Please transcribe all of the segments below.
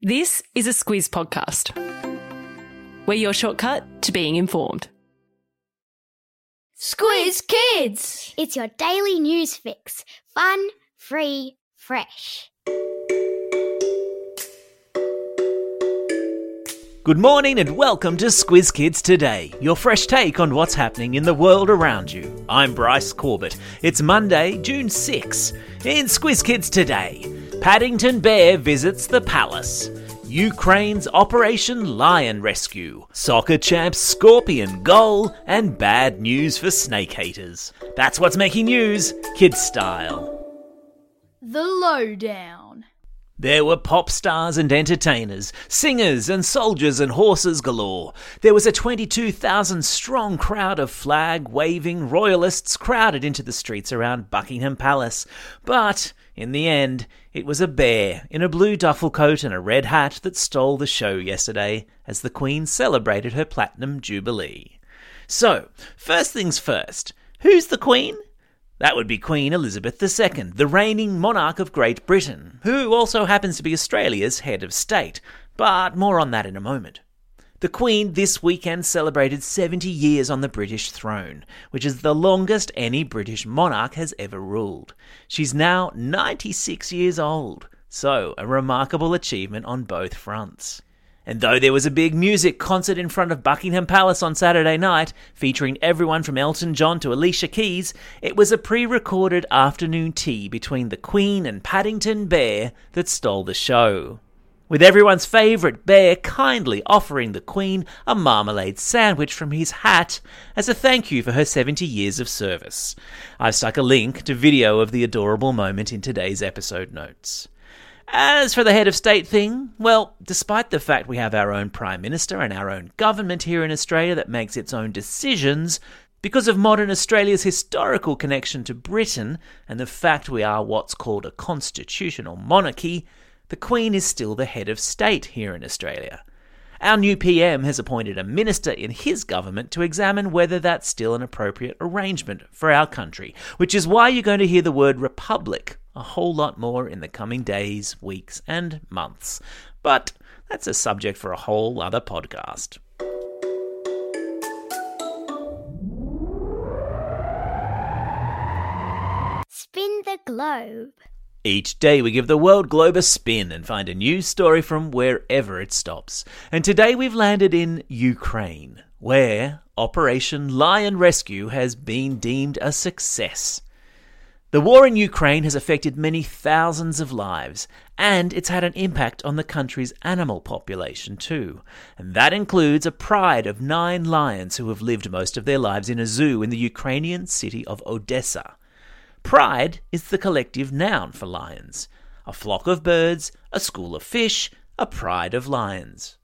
This is a Squiz podcast. We're your shortcut to being informed. Squiz Kids! It's your daily news fix. Fun, free, fresh. Good morning and welcome to Squiz Kids Today, your fresh take on what's happening in the world around you. I'm Bryce Corbett. It's Monday, June 6. In Squiz Kids Today, Paddington Bear visits the palace. Ukraine's Operation Lion Rescue, soccer champs Scorpion goal, and bad news for snake haters. That's what's making news, kids style. The Lowdown. There were pop stars and entertainers, singers and soldiers and horses galore. There was a 22,000 strong crowd of flag waving royalists crowded into the streets around Buckingham Palace. But, in the end, it was a bear in a blue duffel coat and a red hat that stole the show yesterday as the Queen celebrated her Platinum Jubilee. So, first things first, who's the Queen? That would be Queen Elizabeth II, the reigning monarch of Great Britain, who also happens to be Australia's head of state, but more on that in a moment. The Queen this weekend celebrated 70 years on the British throne, which is the longest any British monarch has ever ruled. She's now 96 years old, so a remarkable achievement on both fronts. And though there was a big music concert in front of Buckingham Palace on Saturday night, featuring everyone from Elton John to Alicia Keys, it was a pre recorded afternoon tea between the Queen and Paddington Bear that stole the show. With everyone's favourite bear kindly offering the Queen a marmalade sandwich from his hat as a thank you for her 70 years of service. I've stuck a link to video of the adorable moment in today's episode notes. As for the head of state thing, well, despite the fact we have our own Prime Minister and our own government here in Australia that makes its own decisions, because of modern Australia's historical connection to Britain and the fact we are what's called a constitutional monarchy, the Queen is still the head of state here in Australia. Our new PM has appointed a minister in his government to examine whether that's still an appropriate arrangement for our country, which is why you're going to hear the word republic a whole lot more in the coming days, weeks, and months. But that's a subject for a whole other podcast. Spin the globe. Each day we give the world globe a spin and find a news story from wherever it stops. And today we've landed in Ukraine, where Operation Lion Rescue has been deemed a success. The war in Ukraine has affected many thousands of lives, and it's had an impact on the country's animal population too. And that includes a pride of nine lions who have lived most of their lives in a zoo in the Ukrainian city of Odessa. Pride is the collective noun for lions. A flock of birds, a school of fish, a pride of lions.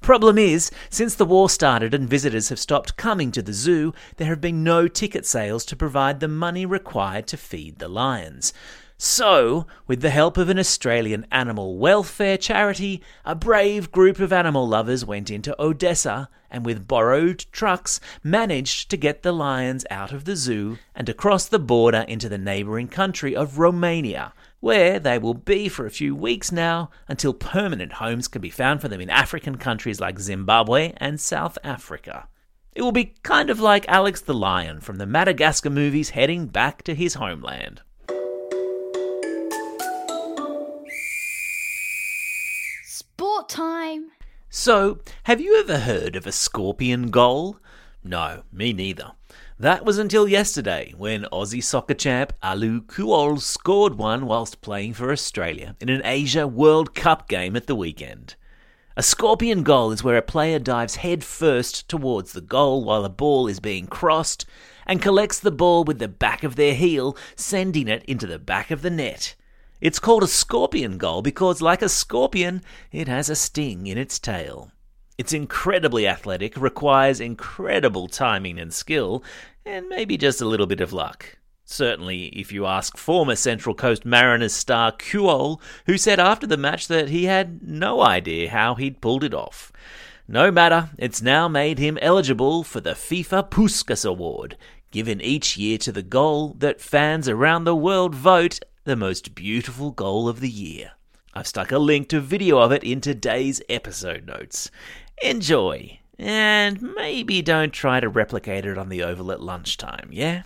Problem is, since the war started and visitors have stopped coming to the zoo, there have been no ticket sales to provide the money required to feed the lions. So, with the help of an Australian animal welfare charity, a brave group of animal lovers went into Odessa and, with borrowed trucks, managed to get the lions out of the zoo and across the border into the neighbouring country of Romania, where they will be for a few weeks now until permanent homes can be found for them in African countries like Zimbabwe and South Africa. It will be kind of like Alex the Lion from the Madagascar movies heading back to his homeland. Sport time. So, have you ever heard of a scorpion goal? No, me neither. That was until yesterday when Aussie soccer champ Alou Kuol scored one whilst playing for Australia in an Asia World Cup game at the weekend. A scorpion goal is where a player dives head first towards the goal while a ball is being crossed and collects the ball with the back of their heel, sending it into the back of the net. It's called a scorpion goal because, like a scorpion, it has a sting in its tail. It's incredibly athletic, requires incredible timing and skill, and maybe just a little bit of luck. Certainly, if you ask former Central Coast Mariners star Kuol, who said after the match that he had no idea how he'd pulled it off. No matter, it's now made him eligible for the FIFA Puskas Award, given each year to the goal that fans around the world vote the most beautiful goal of the year. I've stuck a link to video of it in today's episode notes. Enjoy, and maybe don't try to replicate it on the Oval at lunchtime, yeah?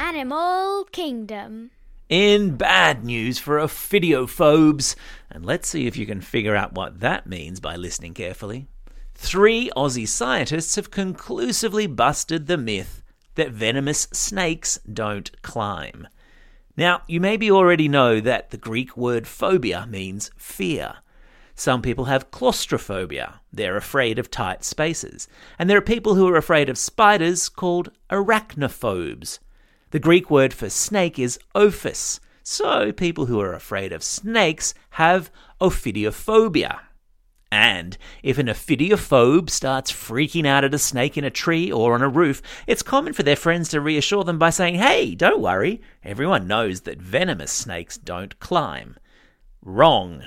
Animal Kingdom. In bad news for ophidiophobes, and let's see if you can figure out what that means by listening carefully. Three Aussie scientists have conclusively busted the myth that venomous snakes don't climb. Now, you maybe already know that the Greek word phobia means fear. Some people have claustrophobia. They're afraid of tight spaces. And there are people who are afraid of spiders called arachnophobes. The Greek word for snake is ophis, so people who are afraid of snakes have ophidiophobia. And if an ophidiophobe starts freaking out at a snake in a tree or on a roof, it's common for their friends to reassure them by saying, Hey, don't worry, everyone knows that venomous snakes don't climb. Wrong.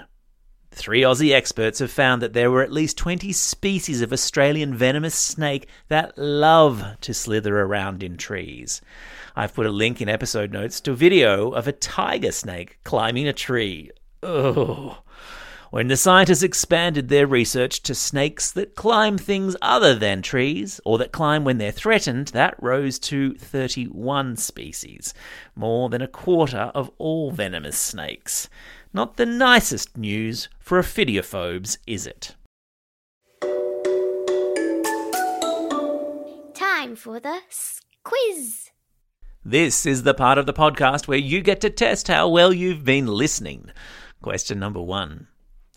Three Aussie experts have found that there were at least 20 species of Australian venomous snake that love to slither around in trees. I've put a link in episode notes to a video of a tiger snake climbing a tree. Ugh. When the scientists expanded their research to snakes that climb things other than trees, or that climb when they're threatened, that rose to 31 species, more than a quarter of all venomous snakes. Not the nicest news for ophidiophobes, is it? Time for the quiz. This is the part of the podcast where you get to test how well you've been listening. Question number one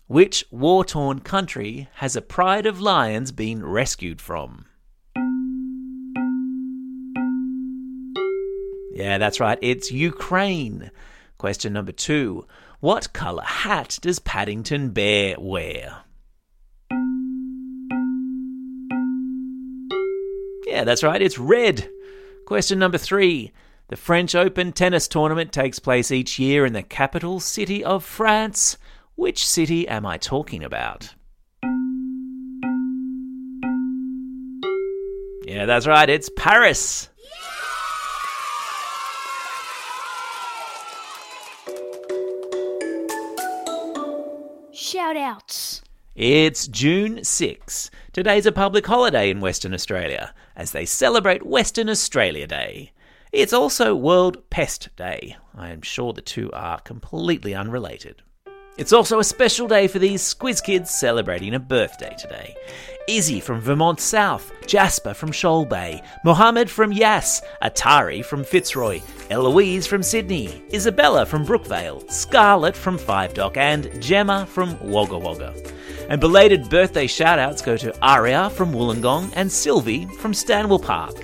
Which war torn country has a pride of lions been rescued from? Yeah, that's right, it's Ukraine. Question number two What colour hat does Paddington Bear wear? Yeah, that's right, it's red. Question number three. The French Open tennis tournament takes place each year in the capital city of France. Which city am I talking about? Yeah, that's right, it's Paris. Shout outs. It's June 6. Today's a public holiday in Western Australia as they celebrate Western Australia Day. It's also World Pest Day. I am sure the two are completely unrelated. It's also a special day for these Squiz kids celebrating a birthday today. Izzy from Vermont South, Jasper from Shoal Bay, Mohammed from Yass, Atari from Fitzroy, Eloise from Sydney, Isabella from Brookvale, Scarlett from Five Dock, and Gemma from Wagga Wagga. And belated birthday shoutouts go to Aria from Wollongong and Sylvie from Stanwell Park.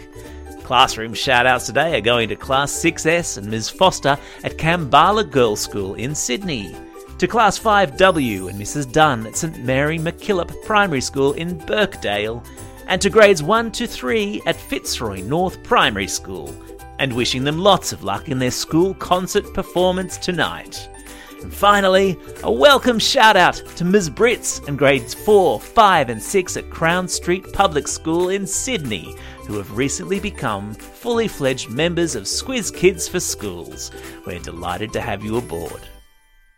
Classroom shoutouts today are going to Class 6S and Ms. Foster at Kambala Girls' School in Sydney, to Class 5W and Mrs. Dunn at St Mary MacKillop Primary School in Birkdale, and to grades 1 to 3 at Fitzroy North Primary School, and wishing them lots of luck in their school concert performance tonight. And finally, a welcome shout out to Ms. Brits and grades 4, 5, and 6 at Crown Street Public School in Sydney, who have recently become fully fledged members of Squiz Kids for Schools. We're delighted to have you aboard.